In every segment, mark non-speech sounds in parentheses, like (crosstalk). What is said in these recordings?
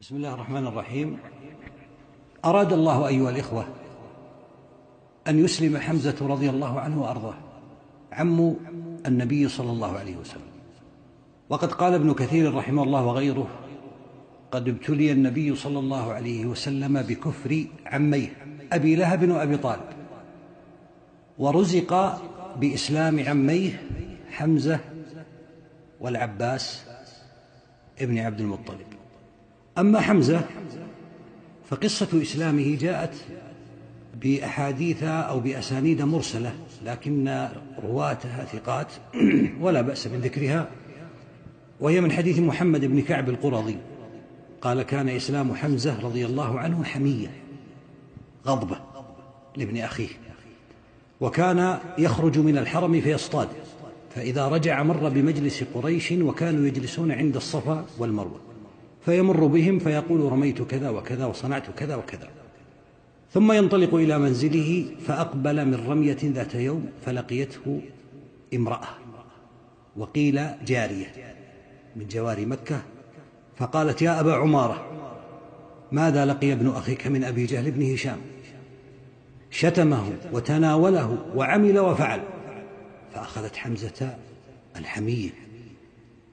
بسم الله الرحمن الرحيم. أراد الله أيها الإخوة أن يسلم حمزة رضي الله عنه وأرضاه عم النبي صلى الله عليه وسلم. وقد قال ابن كثير رحمه الله وغيره قد ابتلي النبي صلى الله عليه وسلم بكفر عميه أبي لهب وأبي طالب. ورزق بإسلام عميه حمزة والعباس ابن عبد المطلب. أما حمزة فقصة إسلامه جاءت بأحاديث أو بأسانيد مرسلة لكن رواتها ثقات (clears throat) ولا بأس من ذكرها وهي من حديث محمد بن كعب القرظي. قال كان إسلام حمزة رضي الله عنه حمية غضبة لابن أخيه وكان يخرج من الحرم فيصطاد فإذا رجع مر بمجلس قريش وكانوا يجلسون عند الصفا والمروة. فيمر بهم فيقول رميت كذا وكذا وصنعت كذا وكذا. ثم ينطلق إلى منزله فأقبل من رمية ذات يوم فلقيته امرأة وقيل جارية من جواري مكة. فقالت يا أبا عمارة ماذا لقي ابن أخيك من أبي جهل بن هشام؟ شتمه وتناوله وعمل وفعل فأخذت حمزة الحمية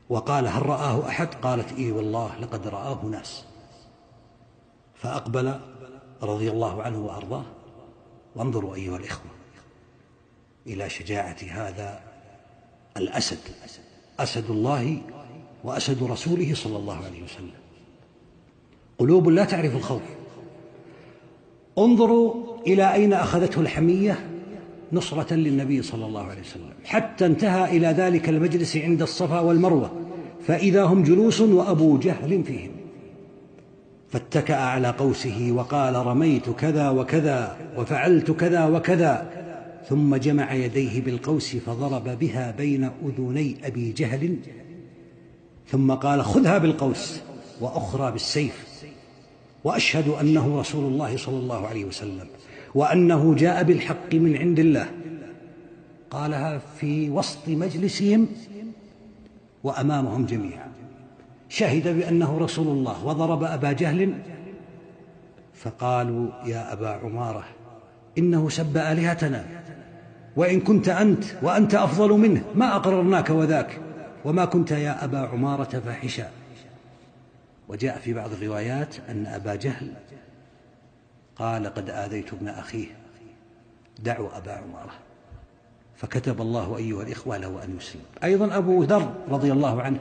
وقال هل رآه أحد؟ قالت إي والله لقد رآه ناس. فأقبل رضي الله عنه وأرضاه. وانظروا أيها الإخوة إلى شجاعة هذا الأسد أسد الله وأسد رسوله صلى الله عليه وسلم. قلوب لا تعرف الخوف. انظروا إلى أين أخذته الحمية. نصرة للنبي صلى الله عليه وسلم. حتى انتهى إلى ذلك المجلس عند الصفا والمروة. فإذا هم جلوس وأبو جهل فيهم. فاتكأ على قوسه وقال رميت كذا وكذا وفعلت كذا وكذا. ثم جمع يديه بالقوس فضرب بها بين أذني أبي جهل. ثم قال خذها بالقوس وأخرى بالسيف. وأشهد أنه رسول الله صلى الله عليه وسلم. وأنه جاء بالحق من عند الله. قالها في وسط مجلسهم وأمامهم جميعا. شهد بأنه رسول الله وضرب أبا جهل. فقالوا يا أبا عمارة إنه سب آلهتنا. وإن كنت أنت وأنت أفضل منه ما أقررناك وذاك. وما كنت يا أبا عمارة فاحشا. وجاء في بعض الروايات أن أبا جهل قال قد آذيت ابن أخيه. دعوا أبا عمارة. فكتب الله أيها الإخوة له أن يسلم. أيضا أبو ذر رضي الله عنه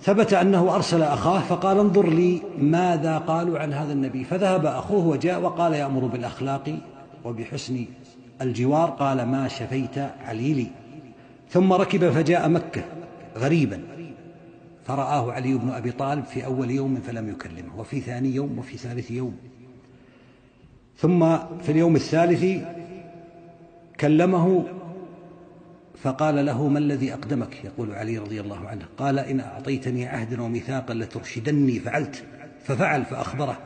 ثبت أنه أرسل أخاه فقال انظر لي ماذا قالوا عن هذا النبي. فذهب أخوه وجاء وقال يأمر بالأخلاق وبحسن الجوار. قال ما شفيت عليلي ثم ركب فجاء مكة غريبا. فرآه علي بن أبي طالب في أول يوم فلم يكلمه. وفي ثاني يوم وفي ثالث يوم. ثم في اليوم الثالث كلمه فقال له ما الذي أقدمك؟ يقول علي رضي الله عنه. قال إن أعطيتني عهدا وميثاقا لترشدني فعلت ففعل فأخبره.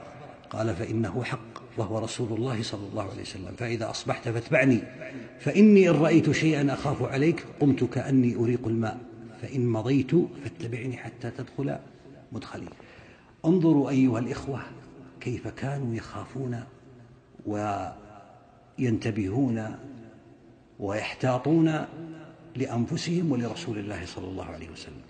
قال فإنه حق وهو رسول الله صلى الله عليه وسلم. فإذا أصبحت فاتبعني فإني إن رأيت شيئا أخاف عليك قمت كأني أريق الماء. فإن مضيت فاتبعني حتى تدخل مدخلي. انظروا أيها الإخوة كيف كانوا يخافون وينتبهون ويحتاطون لأنفسهم ولرسول الله صلى الله عليه وسلم.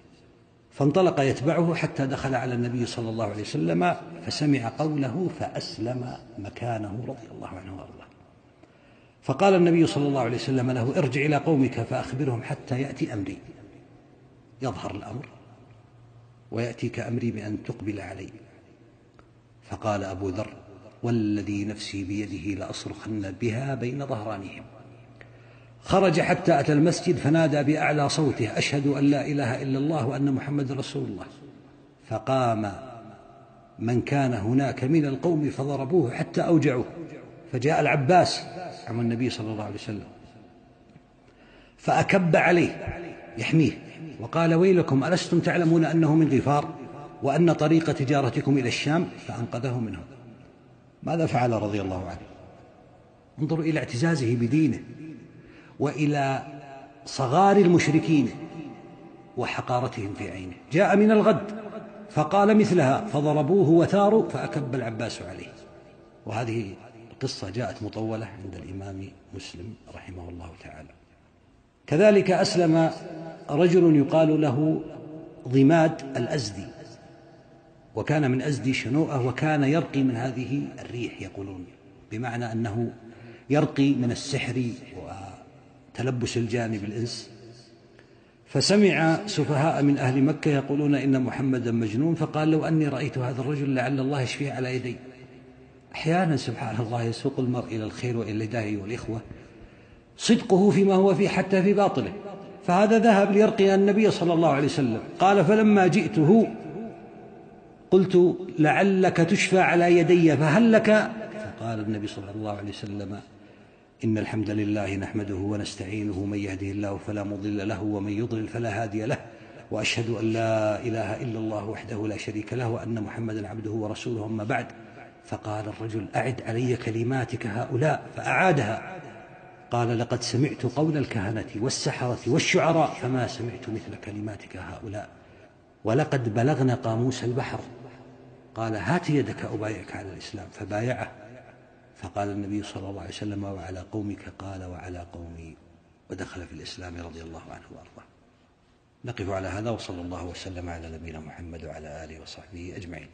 فانطلق يتبعه حتى دخل على النبي صلى الله عليه وسلم فسمع قوله فأسلم مكانه رضي الله عنه وأرضاه. فقال النبي صلى الله عليه وسلم له ارجع إلى قومك فأخبرهم حتى يأتي أمري. يظهر الأمر ويأتيك أمري بأن تقبل علي. فقال أبو ذر والذي نفسي بيده لأصرخن بها بين ظهرانهم. خرج حتى أتى المسجد فنادى بأعلى صوته أشهد أن لا إله إلا الله وأن محمد رسول الله. فقام من كان هناك من القوم فضربوه حتى أوجعوه. فجاء العباس عم النبي صلى الله عليه وسلم. فأكب عليه يحميه وقال ويلكم ألستم تعلمون أنه من غفار وأن طريق تجارتكم إلى الشام؟ فأنقذه منهم. ماذا فعل رضي الله عنه؟ انظروا إلى اعتزازه بدينه وإلى صغار المشركين وحقارتهم في عينه. جاء من الغد فقال مثلها فضربوه وثاروا فأكب العباس عليه. وهذه القصة جاءت مطولة عند الإمام مسلم رحمه الله تعالى. كذلك أسلم رجل يقال له ضماد الأزدي. وكان من أزدي شنوءة وكان يرقي من هذه الريح يقولون بمعنى أنه يرقي من السحر وتلبس الجان بالإنس فسمع سفهاء من أهل مكة يقولون إن محمدا مجنون فقال لو أني رأيت هذا الرجل لعل الله يشفيه على يدي. أحيانا سبحان الله يسوق المرء إلى الخير وإلى الهداية والإخوة صدقه فيما هو فيه حتى في باطله. فهذا ذهب ليرقي النبي صلى الله عليه وسلم. قال فلما جئته قلت لعلك تشفى على يدي فهل لك؟ فقال النبي صلى الله عليه وسلم إن الحمد لله نحمده ونستعينه من يهده الله فلا مضل له ومن يضلل فلا هادي له وأشهد أن لا إله إلا الله وحده لا شريك له وأن محمدا عبده ورسوله أما بعد فقال الرجل أعد علي كلماتك هؤلاء فأعادها. قال لقد سمعت قول الكهنة والسحرة والشعراء فما سمعت مثل كلماتك هؤلاء ولقد بلغنا قاموس البحر. قال هات يدك أبايعك على الإسلام فبايعه. فقال النبي صلى الله عليه وسلم وعلى قومك قال وعلى قومي. ودخل في الإسلام رضي الله عنه وأرضاه. نقف على هذا وصلى الله وسلم على نبينا محمد وعلى آله وصحبه أجمعين.